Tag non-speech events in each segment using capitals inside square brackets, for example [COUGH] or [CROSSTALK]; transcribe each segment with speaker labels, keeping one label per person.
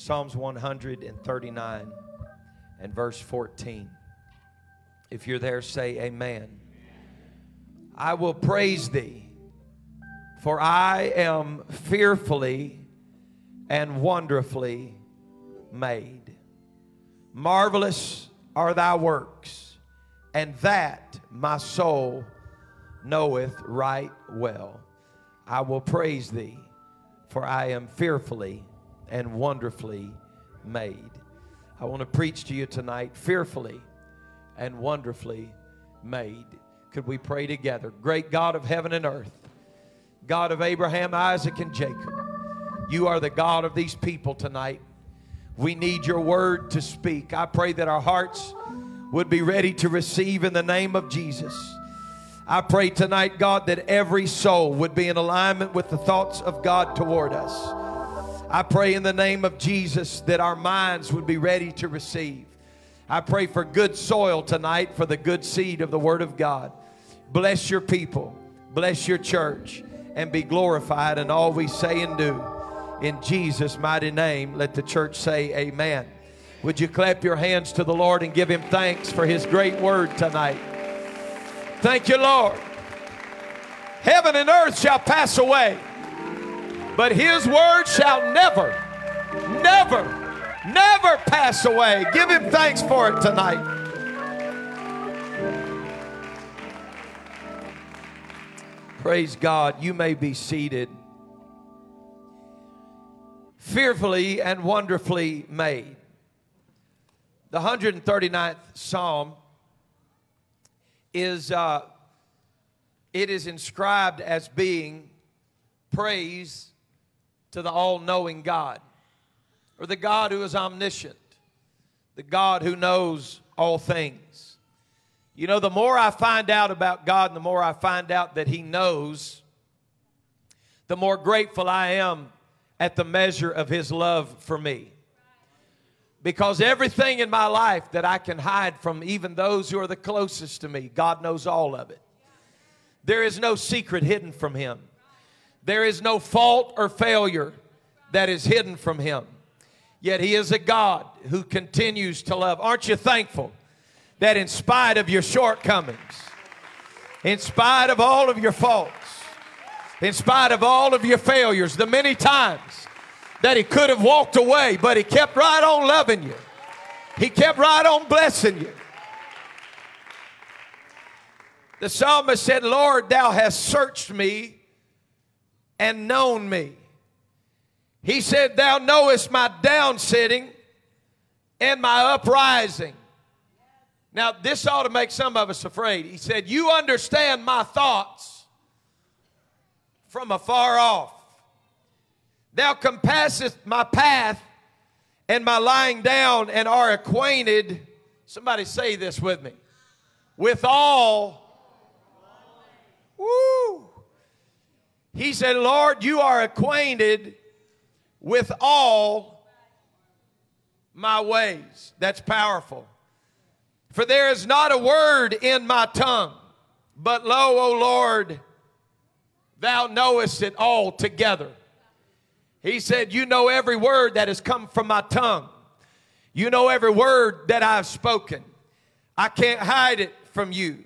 Speaker 1: Psalms 139 and verse 14. If you're there, say amen. I will praise thee, for I am fearfully and wonderfully made. Marvelous are thy works, and that my soul knoweth right well. I will praise thee, for I am fearfully and wonderfully made. I want to preach to you tonight, fearfully and wonderfully made. Could we pray together? Great God of heaven and earth, God of Abraham, Isaac, and Jacob, you are the God of these people tonight. We need your word to speak. I pray that our hearts would be ready to receive in the name of Jesus. I pray tonight, God, that every soul would be in alignment with the thoughts of God toward us. I pray in the name of Jesus that our minds would be ready to receive. I pray for good soil tonight for the good seed of the Word of God. Bless your people, bless your church, and be glorified in all we say and do. In Jesus' mighty name, let the church say, Amen. Would you clap your hands to the Lord and give him thanks for his great word tonight? Thank you, Lord. Heaven and earth shall pass away, but his word shall never, never, never pass away. Give him thanks for it tonight. Praise God. You may be seated. Fearfully and wonderfully made. The 139th Psalm is uh, it is inscribed as being praise to the all-knowing God, or the God who is omniscient, the God who knows all things. You know, the more I find out about God, and the more I find out that He knows, the more grateful I am at the measure of His love for me. Because everything in my life that I can hide from even those who are the closest to me, God knows all of it. There is no secret hidden from Him, there is no fault or failure that is hidden from Him. Yet He is a God who continues to love. Aren't you thankful that in spite of your shortcomings, in spite of all of your faults, in spite of all of your failures, the many times that he could have walked away, but he kept right on loving you. He kept right on blessing you. The psalmist said, Lord, thou hast searched me and known me. He said, Thou knowest my down sitting and my uprising. Now, this ought to make some of us afraid. He said, You understand my thoughts from afar off. Thou compassest my path and my lying down and are acquainted. Somebody say this with me. With all. Woo. He said, Lord, you are acquainted with all my ways. That's powerful. For there is not a word in my tongue, but lo, O Lord, thou knowest it all together. He said, You know every word that has come from my tongue. You know every word that I've spoken. I can't hide it from you.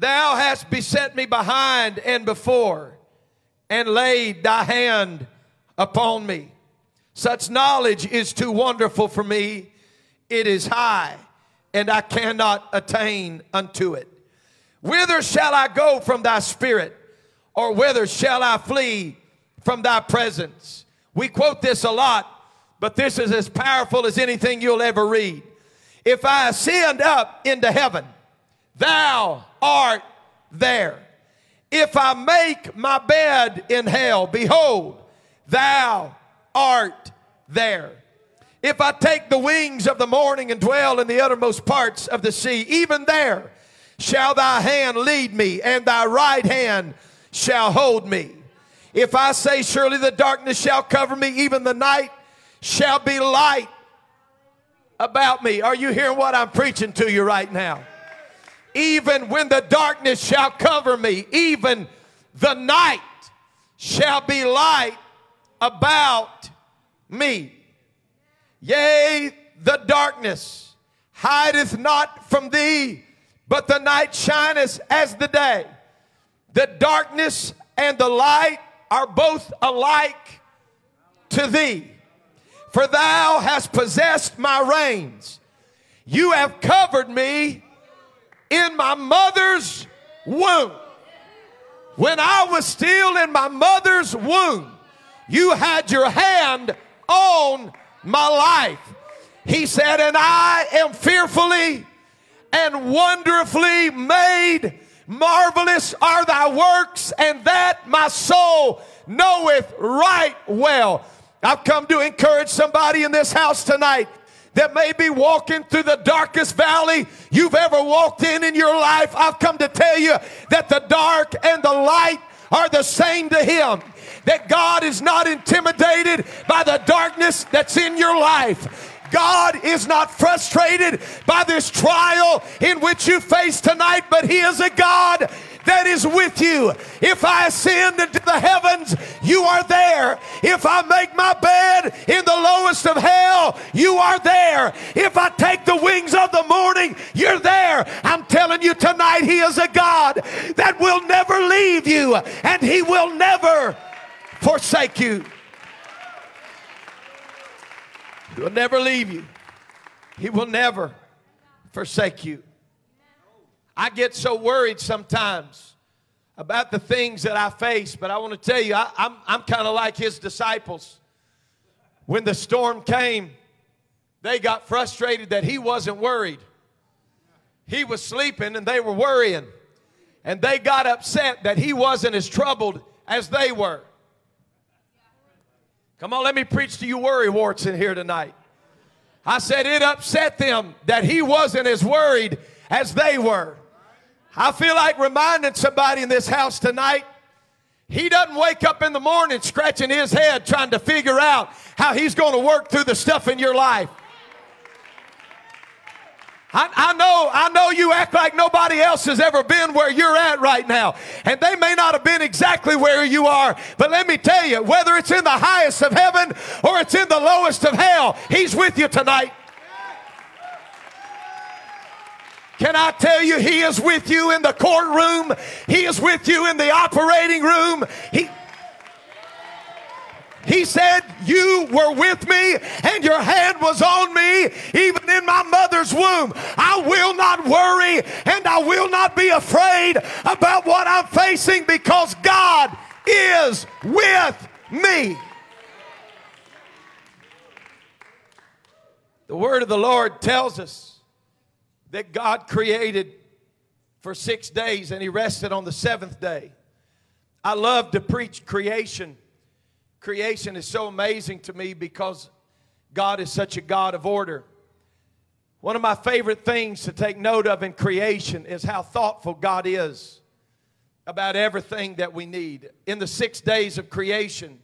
Speaker 1: Thou hast beset me behind and before, and laid thy hand upon me. Such knowledge is too wonderful for me. It is high, and I cannot attain unto it. Whither shall I go from thy spirit, or whither shall I flee from thy presence. We quote this a lot, but this is as powerful as anything you'll ever read. If I ascend up into heaven, thou art there. If I make my bed in hell, behold, thou art there. If I take the wings of the morning and dwell in the uttermost parts of the sea, even there shall thy hand lead me, and thy right hand shall hold me. If I say, Surely the darkness shall cover me, even the night shall be light about me. Are you hearing what I'm preaching to you right now? Even when the darkness shall cover me, even the night shall be light about me. Yea, the darkness hideth not from thee, but the night shineth as the day. The darkness and the light are both alike to thee. For thou hast possessed my reins. You have covered me in my mother's womb. When I was still in my mother's womb, you had your hand on my life. He said, And I am fearfully and wonderfully made. Marvelous are thy works, and that my soul knoweth right well. I've come to encourage somebody in this house tonight that may be walking through the darkest valley you've ever walked in in your life. I've come to tell you that the dark and the light are the same to him. That God is not intimidated by the darkness that's in your life. God is not frustrated by this trial in which you face tonight, but He is a God that is with you. If I ascend into the heavens, you are there. If I make my bed in the lowest of hell, you are there. If I take the wings of the morning, you're there. I'm telling you tonight, He is a God that will never leave you and He will never forsake you. He will never leave you. He will never forsake you. I get so worried sometimes about the things that I face, but I want to tell you, I, am I'm, I'm kind of like his disciples. When the storm came, they got frustrated that he wasn't worried. He was sleeping and they were worrying. And they got upset that he wasn't as troubled as they were. Come on, let me preach to you worry warts in here tonight. I said it upset them that he wasn't as worried as they were. I feel like reminding somebody in this house tonight. He doesn't wake up in the morning scratching his head trying to figure out how he's going to work through the stuff in your life. I, I, know, I know you act like nobody else has ever been where you're at right now. And they may not have been exactly where you are. But let me tell you, whether it's in the highest of heaven or it's in the lowest of hell, He's with you tonight. Can I tell you, He is with you in the courtroom. He is with you in the operating room. He, he said, You were with me and your hand was on me even in my mother's womb. I will not worry and I will not be afraid about what I'm facing because God is with me. The word of the Lord tells us that God created for six days and he rested on the seventh day. I love to preach creation. Creation is so amazing to me because God is such a God of order. One of my favorite things to take note of in creation is how thoughtful God is about everything that we need. In the six days of creation,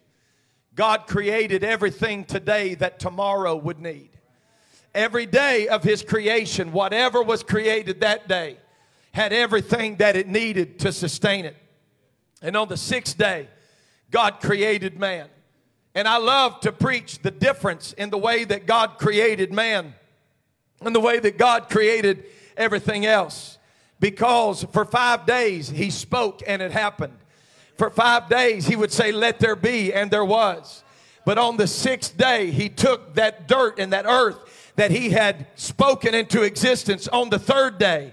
Speaker 1: God created everything today that tomorrow would need every day of his creation, whatever was created that day, had everything that it needed to sustain it. And on the sixth day, God created man. And I love to preach the difference in the way that God created man and the way that God created everything else. Because for five days he spoke and it happened. For five days he would say, Let there be, and there was. But on the sixth day, he took that dirt and that earth that he had spoken into existence on the third day.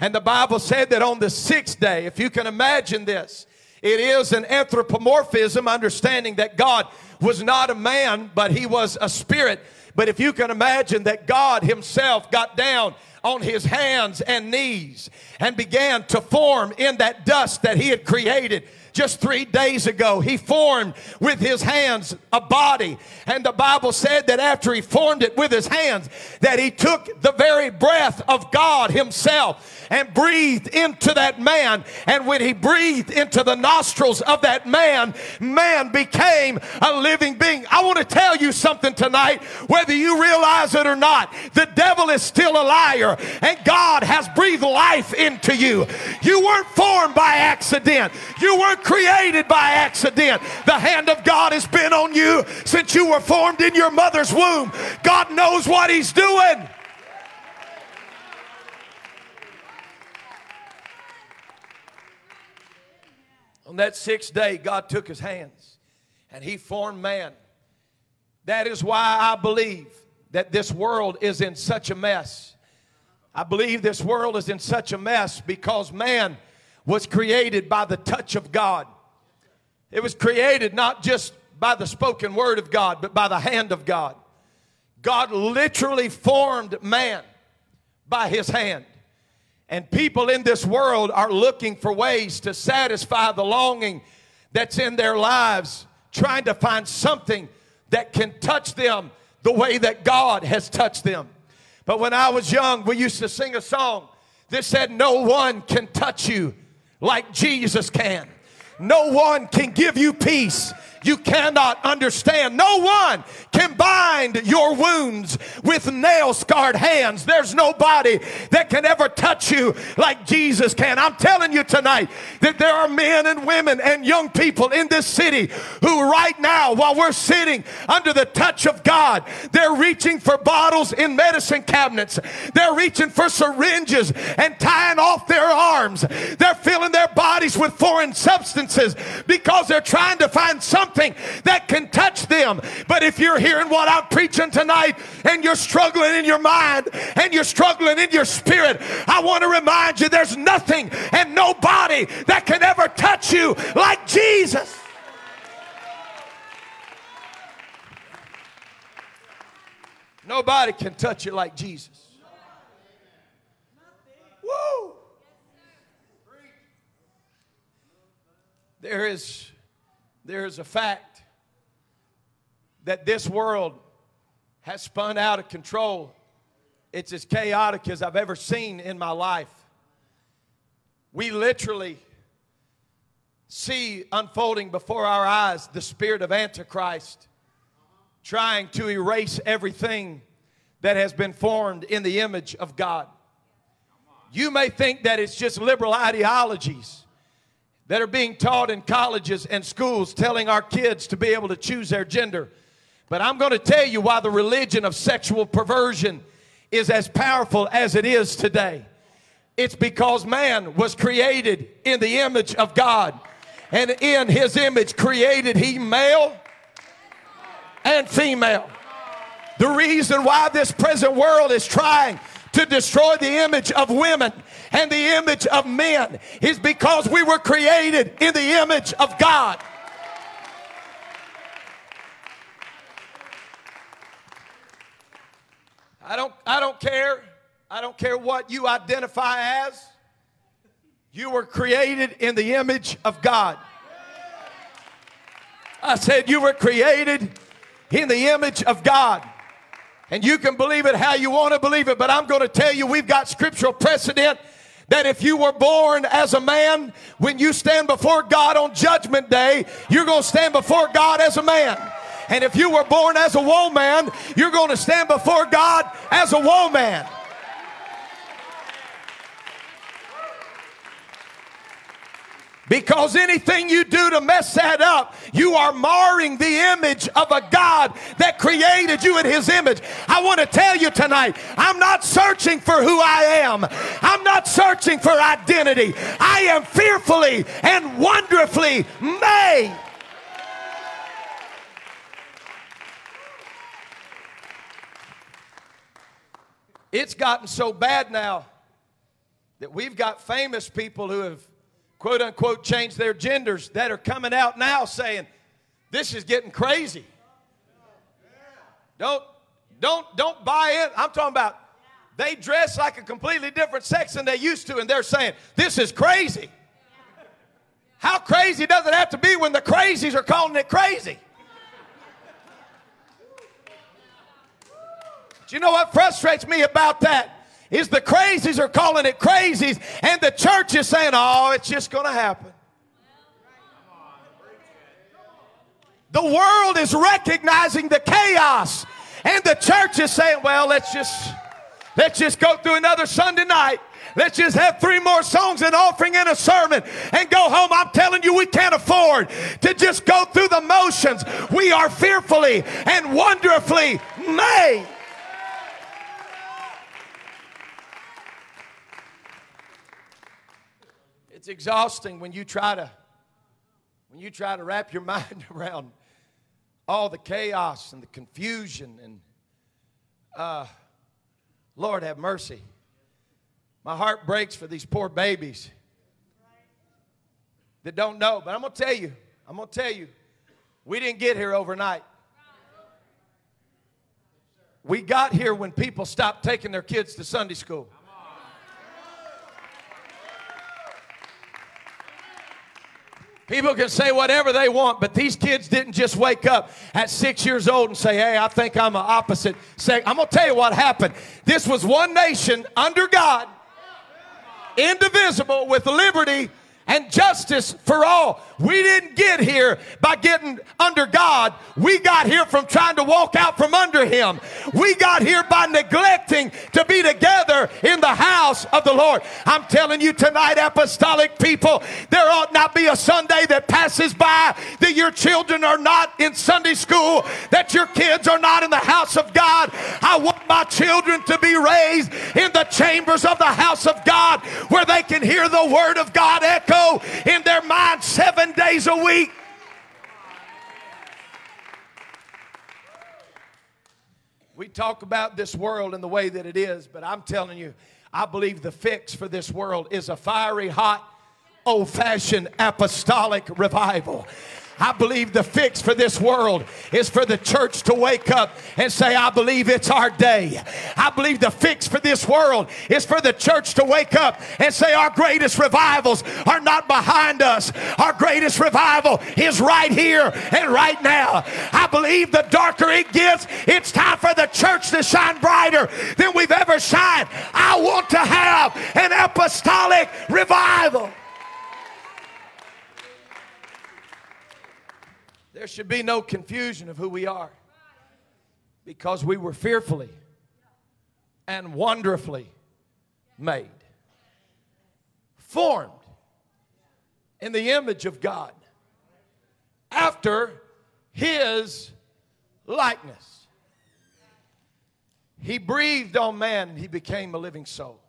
Speaker 1: And the Bible said that on the sixth day, if you can imagine this, it is an anthropomorphism, understanding that God was not a man, but he was a spirit. But if you can imagine that God himself got down on his hands and knees and began to form in that dust that he had created just three days ago. He formed with his hands a body. And the Bible said that after he formed it with his hands, that he took the very breath of God himself and breathed into that man. And when he breathed into the nostrils of that man, man became a living being. I want to tell you something tonight, whether you realize it or not, the devil is still a liar and God has breathed life into you. You weren't formed by accident. You weren't created by accident. The hand of God has been on you since you were formed in your mother's womb. God knows what He's doing. On that sixth day, God took His hands and He formed man. That is why I believe that this world is in such a mess. I believe this world is in such a mess because man was created by the touch of God. It was created not just by the spoken word of God, but by the hand of God. God literally formed man by his hand. And people in this world are looking for ways to satisfy the longing that's in their lives, trying to find something that can touch them the way that God has touched them. But when I was young, we used to sing a song that said, No one can touch you like Jesus can. No one can give you peace you cannot understand. No one can bind your wounds with nail scarred hands. There's nobody that can ever touch you like Jesus can. I'm telling you tonight that there are men and women and young people in this city who, right now, while we're sitting under the touch of God, they're reaching for bottles in medicine cabinets. They're reaching for syringes and tying off their arms. They're filling their bodies with foreign substances because they're trying to find something something that can touch them. But if you're hearing what I'm preaching tonight and you're struggling in your mind and you're struggling in your spirit, I want to remind you there's nothing and nobody that can ever touch you like Jesus. Nobody can touch you like Jesus. Woo! There is there is a fact that this world has spun out of control. It's as chaotic as I've ever seen in my life. We literally see unfolding before our eyes the spirit of Antichrist trying to erase everything that has been formed in the image of God. You may think that it's just liberal ideologies that are being taught in colleges and schools telling our kids to be able to choose their gender. But I'm going to tell you why the religion of sexual perversion is as powerful as it is today. It's because man was created in the image of God. And in his image created he male and female. The reason why this present world is trying to destroy the image of women and the image of men is because we were created in the image of God. I don't, I don't care. I don't care what you identify as. You were created in the image of God. I said you were created in the image of God. And you can believe it how you want to believe it, but I'm going to tell you we've got scriptural precedent that if you were born as a man, when you stand before God on judgment day, you're going to stand before God as a man. And if you were born as a woman, you're going to stand before God as a woman. Because anything you do to mess that up, you are marring the image of a God that created you in His image. I want to tell you tonight, I'm not searching for who I am. I'm not searching for identity. I am fearfully and wonderfully made. It's gotten so bad now that we've got famous people who have quote unquote change their genders that are coming out now saying this is getting crazy. Don't don't don't buy it. I'm talking about they dress like a completely different sex than they used to, and they're saying this is crazy. How crazy does it have to be when the crazies are calling it crazy? Do you know what frustrates me about that? Is the crazies are calling it crazies, and the church is saying, oh, it's just going to happen. The world is recognizing the chaos, and the church is saying, well, let's just let's just go through another Sunday night Let's just have three more songs, an offering, and a sermon and go home. I'm telling you, we can't afford to just go through the motions. We are fearfully and wonderfully made. It's exhausting when you try to when you try to wrap your [LAUGHS] mind around all the chaos and the confusion and uh, Lord have mercy. My heart breaks for these poor babies that don't know. But I'm to tell you, I'm to tell you, we didn't get here overnight. We got here when people stopped taking their kids to Sunday school. People can say whatever they want, but these kids didn't just wake up at six years old and say, Hey, I think I'm an opposite sex. I'm going to tell you what happened. This was one nation under God, indivisible, with liberty and justice for all. We didn't get here by getting under God. We got here from trying to walk out from under Him. We got here by neglecting to be together in the house of the Lord. I'm telling you tonight, apostolic people, there ought not be a Sunday that passes by that your children are not in Sunday school, that your kids are not in the house of God. I want my children to be raised in the chambers of the house of God where they can hear the word of God echo in their mind seven days a week. We talk about this world and the way that it is, but I'm telling you, I believe the fix for this world is a fiery, hot, old fashioned apostolic revival. I believe the fix for this world is for the church to wake up and say, I believe it's our day. I believe the fix for this world is for the church to wake up and say, Our greatest revivals are not behind us. Our greatest revival is right here and right now. I believe the darker it gets, it's time for the church to shine brighter than we've ever shined. I want to have an apostolic revival. There should be no confusion of who we are because we were fearfully and wonderfully made, formed in the image of God after His likeness. He breathed on man and he became a living soul.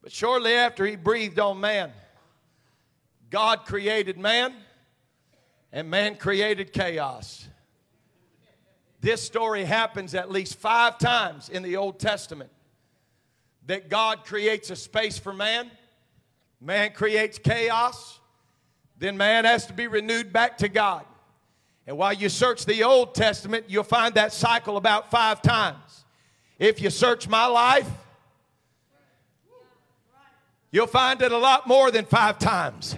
Speaker 1: But shortly after he breathed on man, God created man and man created chaos. This story happens at least five times in the Old Testament that God creates a space for man, man creates chaos, then man has to be renewed back to God. And while you search the Old Testament, you'll find that cycle about five times. If you search my life, you'll find it a lot more than five times.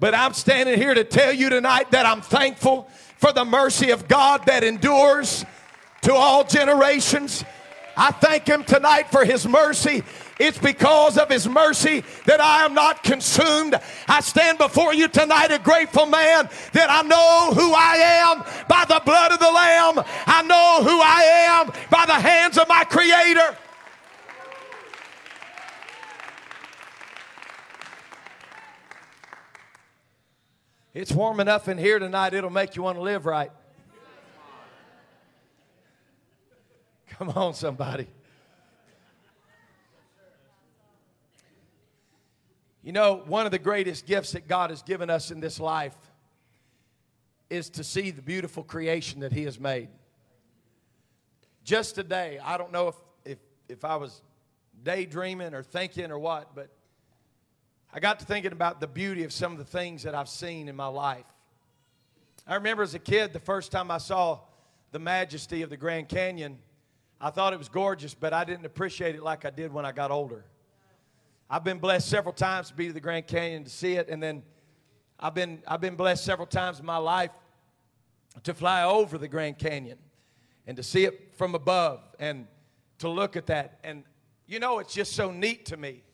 Speaker 1: But I'm standing here to tell you tonight that I'm thankful for the mercy of God that endures to all generations. I thank Him tonight for His mercy. It's because of His mercy that I am not consumed. I stand before you tonight a grateful man that I know who I am by the blood of the Lamb. I know who I am by the hands of my Creator. It's warm enough in here tonight, it'll make you want to live right. Come on, somebody. You know, one of the greatest gifts that God has given us in this life is to see the beautiful creation that He has made. Just today, I don't know if, if, if I was daydreaming or thinking or what, but I got to thinking about the beauty of some of the things that I've seen in my life. I remember as a kid, the first time I saw the majesty of the Grand Canyon, I thought it was gorgeous, but I didn't appreciate it like I did when I got older. I've been blessed several times to be to the Grand Canyon to see it, and then I've been, I've been blessed several times in my life to fly over the Grand Canyon and to see it from above and to look at that. And you know, it's just so neat to me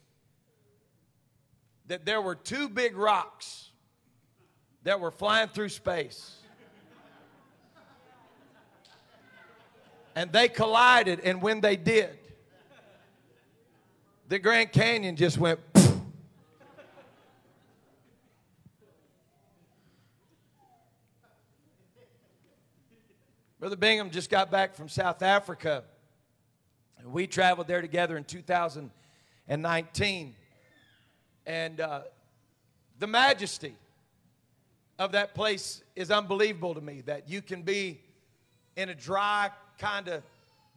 Speaker 1: that there were two big rocks that were flying through space. And they collided, and when they did, the Grand Canyon just went. Brother Bingham just got back from South Africa. We traveled there together in 2019. And uh, the majesty of that place is unbelievable to me that you can be in a dry, kind of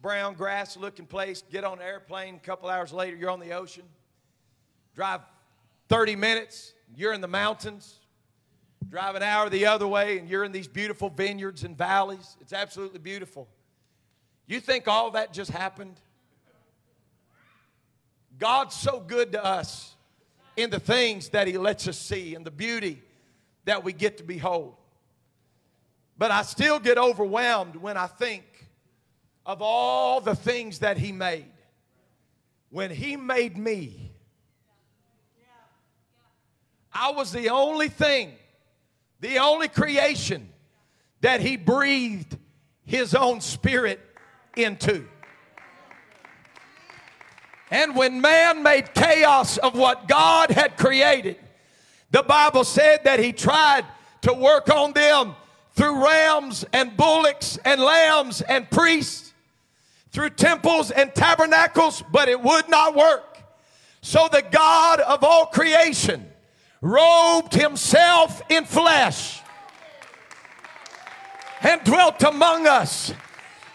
Speaker 1: brown grass looking place, get on an airplane, a couple hours later, you're on the ocean. Drive 30 minutes, you're in the mountains. Drive an hour the other way, and you're in these beautiful vineyards and valleys. It's absolutely beautiful. You think all that just happened? God's so good to us in the things that He lets us see and the beauty that we get to behold. But I still get overwhelmed when I think of all the things that He made. When He made me, I was the only thing, the only creation that He breathed His own Spirit into. And when man made chaos of what God had created, the Bible said that he tried to work on them through rams and bullocks and lambs and priests, through temples and tabernacles, but it would not work. So the God of all creation robed himself in flesh and dwelt among us.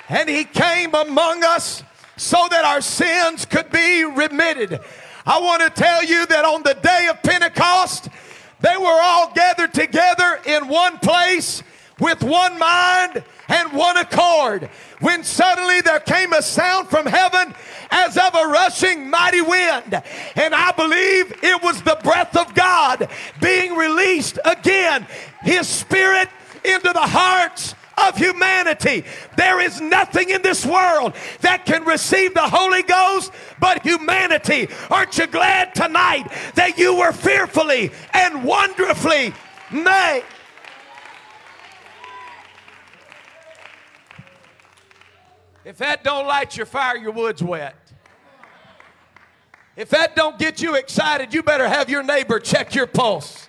Speaker 1: And he came among us so that our sins could be remitted. I want to tell you that on the day of Pentecost, they were all gathered together in one place with one mind and one accord. When suddenly there came a sound from heaven as of a rushing mighty wind. And I believe it was the breath of God being released again, His Spirit into the hearts of humanity. There is nothing in this world that can receive the Holy Ghost but humanity. Aren't you glad tonight that you were fearfully and wonderfully made? If that don't light your fire, your wood's wet. If that don't get you excited, you better have your neighbor check your pulse.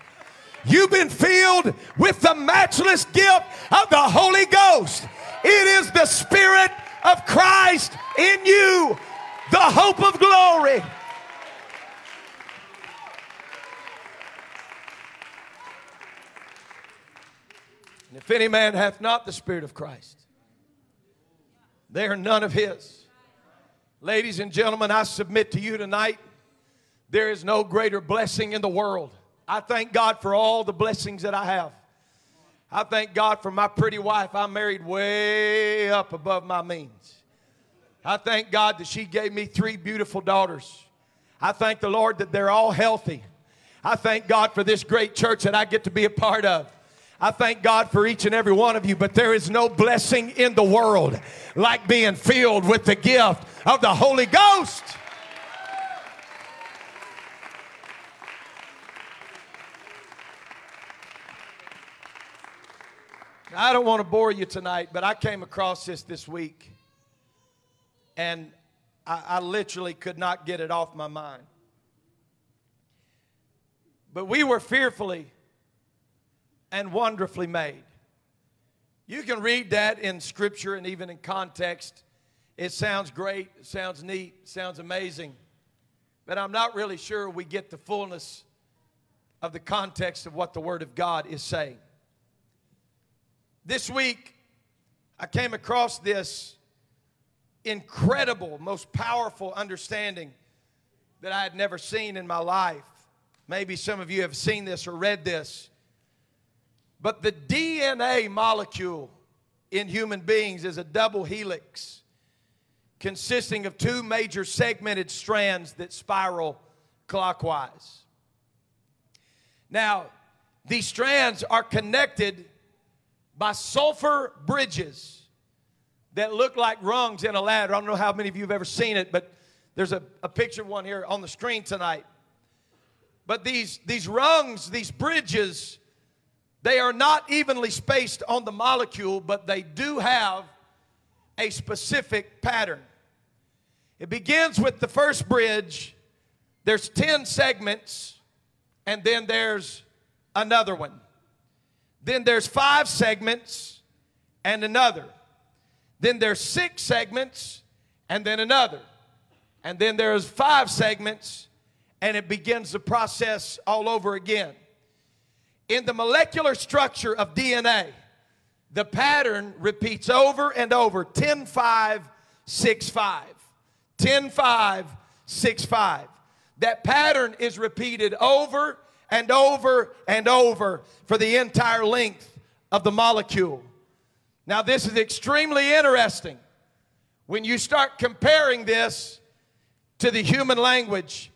Speaker 1: You've been filled with the matchless gift of the Holy Ghost. It is the Spirit of Christ in you, the hope of glory. And if any man hath not the Spirit of Christ, they are none of his. Ladies and gentlemen, I submit to you tonight there is no greater blessing in the world I thank God for all the blessings that I have. I thank God for my pretty wife. I married way up above my means. I thank God that she gave me three beautiful daughters. I thank the Lord that they're all healthy. I thank God for this great church that I get to be a part of. I thank God for each and every one of you, but there is no blessing in the world like being filled with the gift of the Holy Ghost. I don't want to bore you tonight, but I came across this this week and I, I, literally could not get it off my mind. But we were fearfully and wonderfully made. You can read that in scripture and even in context. It sounds great, it sounds neat, it sounds amazing. But I'm not really sure we get the fullness of the context of what the Word of God is saying. This week, I came across this incredible, most powerful understanding that I had never seen in my life. Maybe some of you have seen this or read this. But the DNA molecule in human beings is a double helix consisting of two major segmented strands that spiral clockwise. Now, these strands are connected by sulfur bridges that look like rungs in a ladder. I don't know how many of you have ever seen it, but there's a, a picture of one here on the screen tonight. But these, these rungs, these bridges, they are not evenly spaced on the molecule, but they do have a specific pattern. It begins with the first bridge there's 10 segments, and then there's another one. Then there's five segments and another. Then there's six segments and then another. And then there's five segments, and it begins the process all over again. In the molecular structure of DNA, the pattern repeats over and over 10 5 6 5. 10 5 6 5. That pattern is repeated over and over and over for the entire length of the molecule. Now, this is extremely interesting when you start comparing this to the human language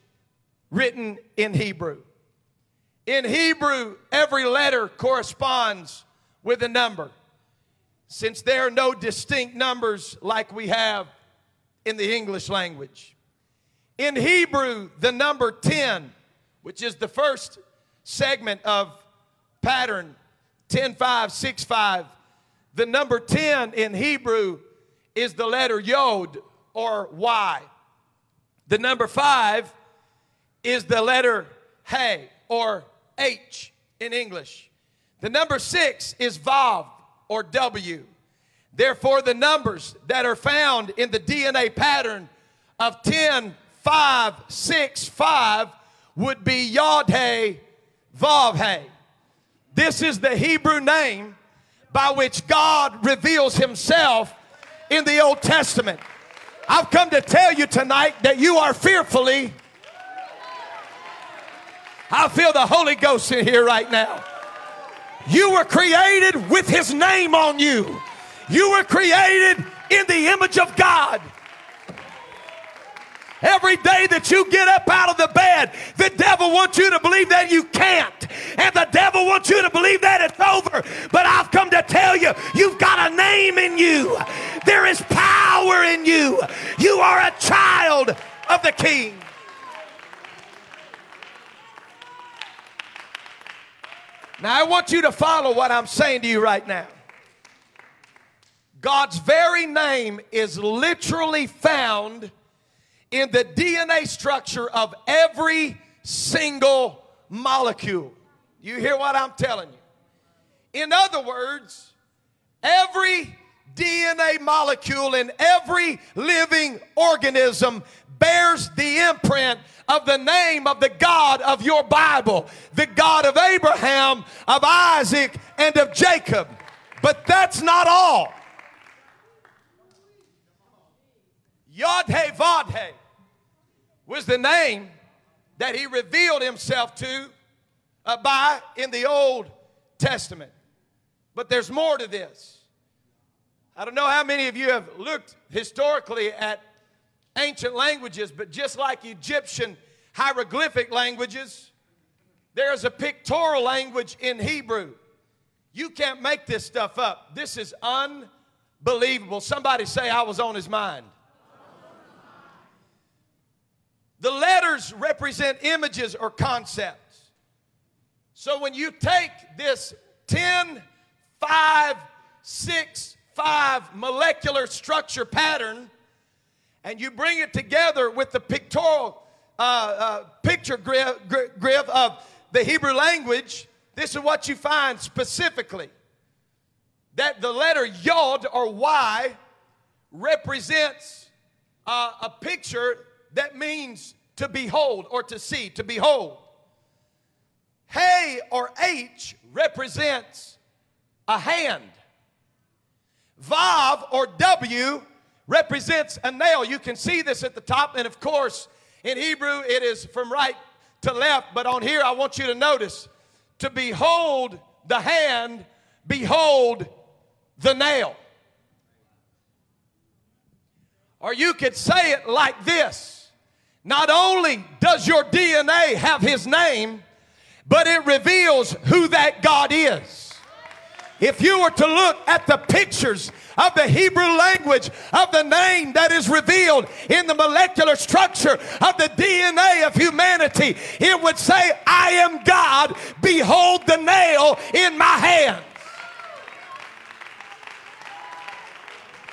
Speaker 1: written in Hebrew. In Hebrew, every letter corresponds with a number. Since there are no distinct numbers like we have in the English language. In Hebrew, the number 10, which is the first segment of pattern 10 5 6 5, the number 10 in Hebrew is the letter Yod or Y. The number 5 is the letter He or H in English. The number 6 is Vav or W. Therefore, the numbers that are found in the DNA pattern of 10, 5, 6, 5 would be Yod He, Vav He. This is the Hebrew name by which God reveals himself in the Old Testament. I've come to tell you tonight that you are fearfully. I feel the Holy Ghost in here right now. You were created with his name on you. You were created in the image of God. Every day that you get up out of the bed, the devil wants you to believe that you can't. And the devil wants you to believe that it's over. But I've come to tell you, you've got a name in you. There is power in you. You are a child of the king. Now, I want you to follow what I'm saying to you right now. God's very name is literally found in the DNA structure of every single molecule. You hear what I'm telling you? In other words, every DNA molecule in every living organism bears the imprint of the name of the God of your Bible, the God of Abraham, of Isaac, and of Jacob. But that's not all. Yod He Vod was the name that he revealed himself to uh, by in the Old Testament. But there's more to this. I don't know how many of you have looked historically at ancient languages, but just like Egyptian hieroglyphic languages, there's a pictorial language in Hebrew. You can't make this stuff up. This is unbelievable. Somebody say, I was on his mind. The letters represent images or concepts. So when you take this 10, 5, 6, 5 molecular structure pattern and you bring it together with the pictorial uh, uh, picture grid, of the Hebrew language, this is what you find specifically that the letter Yod or Y represents uh, a picture that means to behold or to see, to behold. Hey or H represents a hand. Vav or W represents a nail. You can see this at the top, and of course, in Hebrew it is from right to left, but on here I want you to notice to behold the hand, behold the nail. Or you could say it like this Not only does your DNA have his name, but it reveals who that God is. If you were to look at the pictures of the Hebrew language of the name that is revealed in the molecular structure of the DNA of humanity, it would say, I am God, behold the nail in my hand.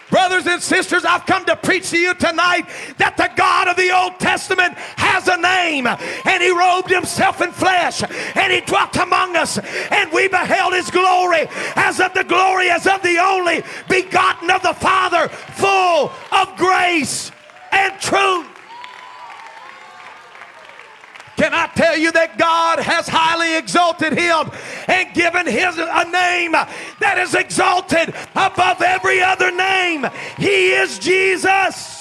Speaker 1: Brothers and sisters, I've come to preach to you tonight that the God of the Old Testament has a name and he robed himself in flesh and he dwelt among us and we beheld his glory as of the glory as of the only begotten of the Father full of grace and truth. Can I tell you that God has highly exalted him and given his a name that is exalted above every other name? He is Jesus.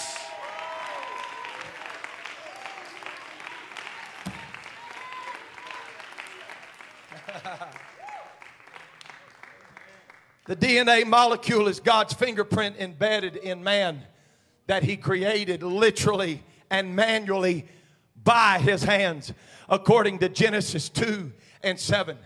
Speaker 1: The DNA molecule is God's fingerprint embedded in man that he created literally and manually by his hands, according to Genesis 2 and 7.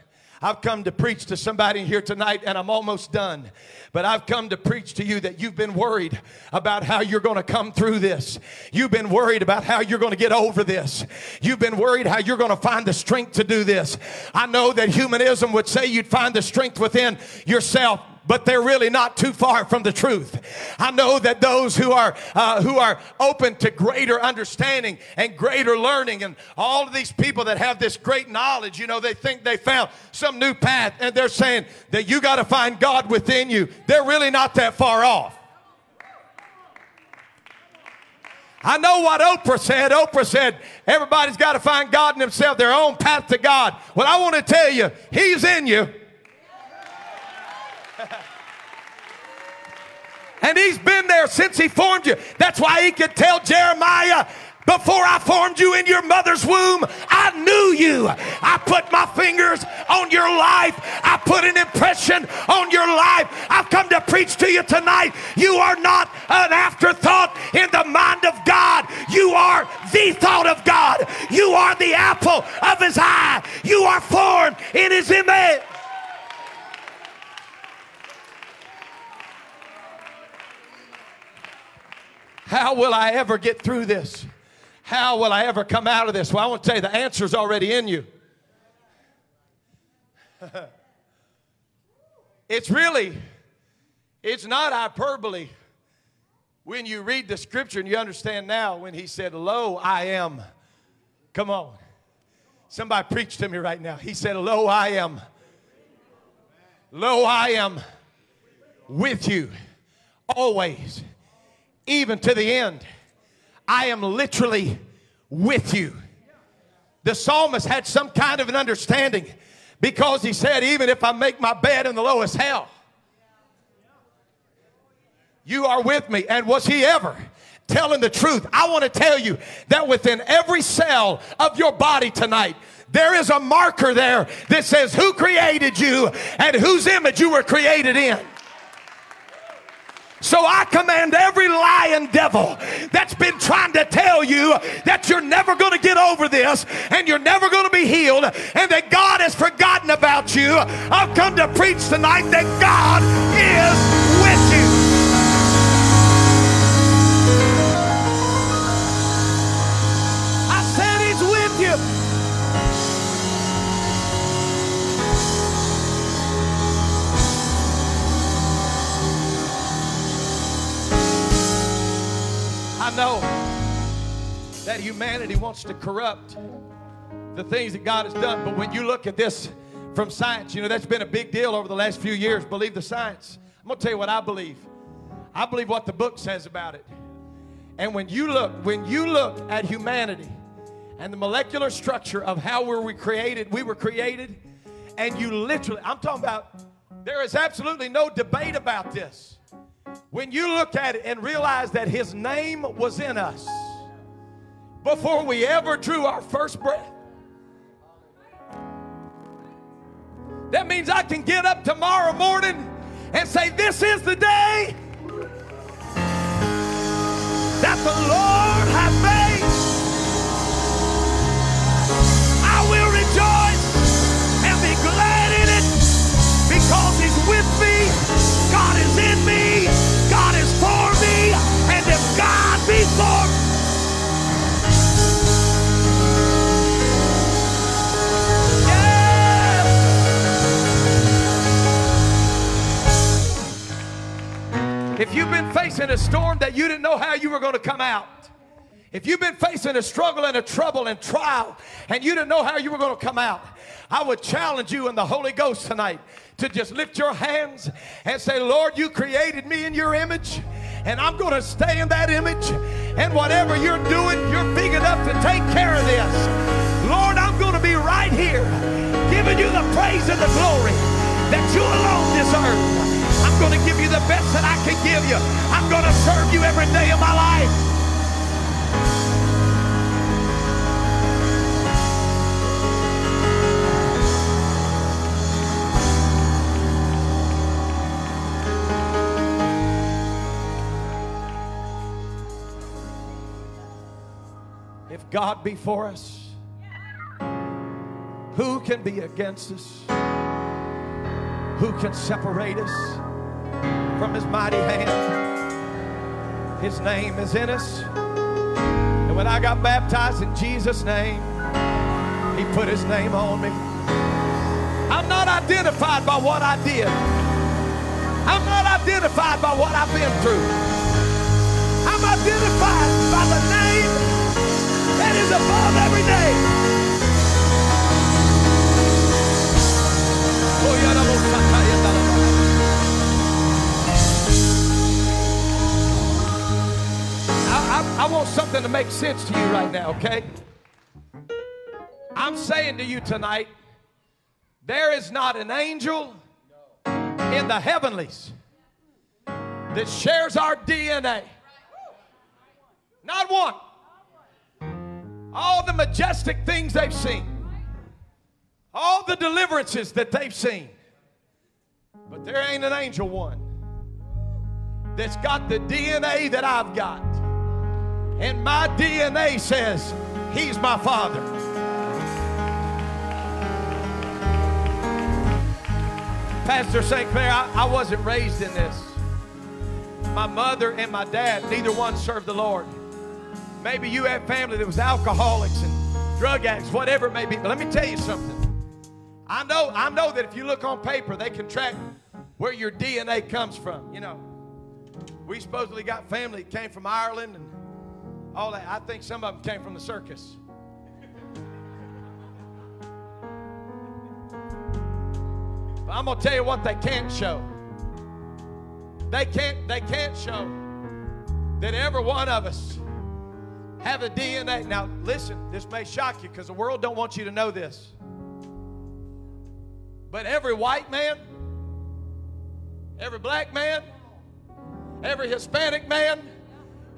Speaker 1: I've come to preach to somebody here tonight, and I'm almost done. But I've come to preach to you that you've been worried about how you're going to come through this. You've been worried about how you're going to get over this. You've been worried how you're going to find the strength to do this. I know that humanism would say you'd find the strength within yourself but they're really not too far from the truth. I know that those who are uh, who are open to greater understanding and greater learning, and all of these people that have this great knowledge, you know, they think they found some new path, and they're saying that you got to find God within you. They're really not that far off. I know what Oprah said. Oprah said, everybody's got to find God in themselves, their own path to God. Well, I want to tell you, He's in you. [LAUGHS] and he's been there since he formed you. That's why he could tell Jeremiah, before I formed you in your mother's womb, I knew you. I put my fingers on your life. I put an impression on your life. I've come to preach to you tonight. You are not an afterthought in the mind of God. You are the thought of God. You are the apple of his eye. You are formed in his image. How will I ever get through this? How will I ever come out of this? Well, I want to tell you the answer's already in you. [LAUGHS] it's really, it's not hyperbole when you read the scripture and you understand now when he said, Lo, I am. Come on. Somebody preach to me right now. He said, Lo, I am. Lo, I am with you always even to the end. I am literally with you. The psalmist had some kind of an understanding because he said, Even if I make my bed in the lowest hell, you are with me. And was he ever? telling the truth. I want to tell you that within every cell of your body tonight, there is a marker there that says who created you and whose image you were created in. So I command every lying devil that's been trying to tell you that you're never going to get over this and you're never going to be healed and that God has forgotten about you. I've come to preach tonight that God is know that humanity wants to corrupt the things that God has done, but when you look at this from science, you know, that's been a big deal over the last few years. Believe the science. I'm going to tell you what I believe. I believe what the book says about it. And when you look, when you look at humanity and the molecular structure of how were we created, we were created, and you literally, I'm talking about, there is absolutely no debate about this. When you look at it and realize that His name was in us before we ever drew our first breath, that means I can get up tomorrow morning and say, This is the day that the Lord If you've been facing a storm that you didn't know how you were going to come out, if you've been facing a struggle and a trouble and trial and you didn't know how you were going to come out, I would challenge you in the Holy Ghost tonight to just lift your hands and say, Lord, you created me in your image and I'm going to stay in that image. And whatever you're doing, you're big enough to take care of this. Lord, I'm going to be right here giving you the praise and the glory that you alone deserve. I'm going to give you the best that I can give you. I'm going to serve you every day of my life. If God be for us, who can be against us? Who can separate us from his mighty hand? His name is in us. And when I got baptized in Jesus' name, he put his name on me. I'm not identified by what I did. I'm not identified by what I've been through. I'm identified by the name that is above every name. I, want something to make sense to you right now, okay? I'm saying to you tonight, there is not an angel in the heavenlies that shares our DNA. Not one all the majestic things they've seen, all the deliverances that they've seen. But there ain't an angel one that's got the DNA that I've got. And my DNA says, He's my Father. Pastor St. Clair, I, I wasn't raised in this. My mother and my dad, neither one served the Lord. Maybe you have family that was alcoholics and drug addicts, whatever it may be. But let me tell you something. I know, I know that if you look on paper, they can track where your DNA comes from. You know, we supposedly got family that came from Ireland and all that. I think some of them came from the circus. But I'm gonna tell you what they can't show. They can't, they can't show that every one of us have a DNA. Now, listen, this may shock you because the world don't want you to know this. But every white man, every black man, every Hispanic man,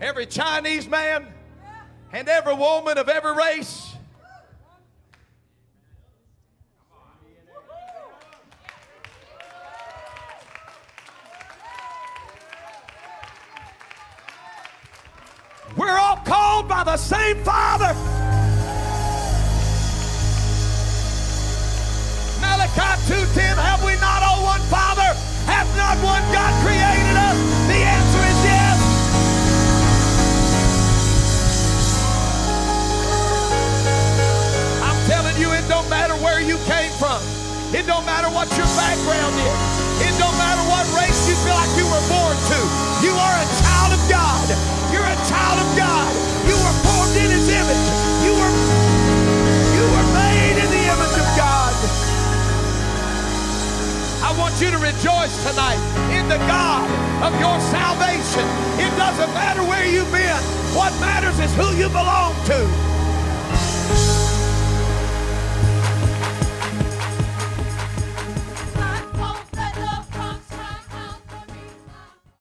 Speaker 1: every Chinese man, and every woman of every race We're all called by the same Father. Malachi 2:10, have we not all one Father? Have not one God created It don't matter what your background is. It don't matter what race you feel like you were born to. You are a child of God. You're a child of God. You were formed in his image. You were, you were made in the image of God. I want you to rejoice tonight in the God of your salvation. It doesn't matter where you've been. What matters is who you belong to.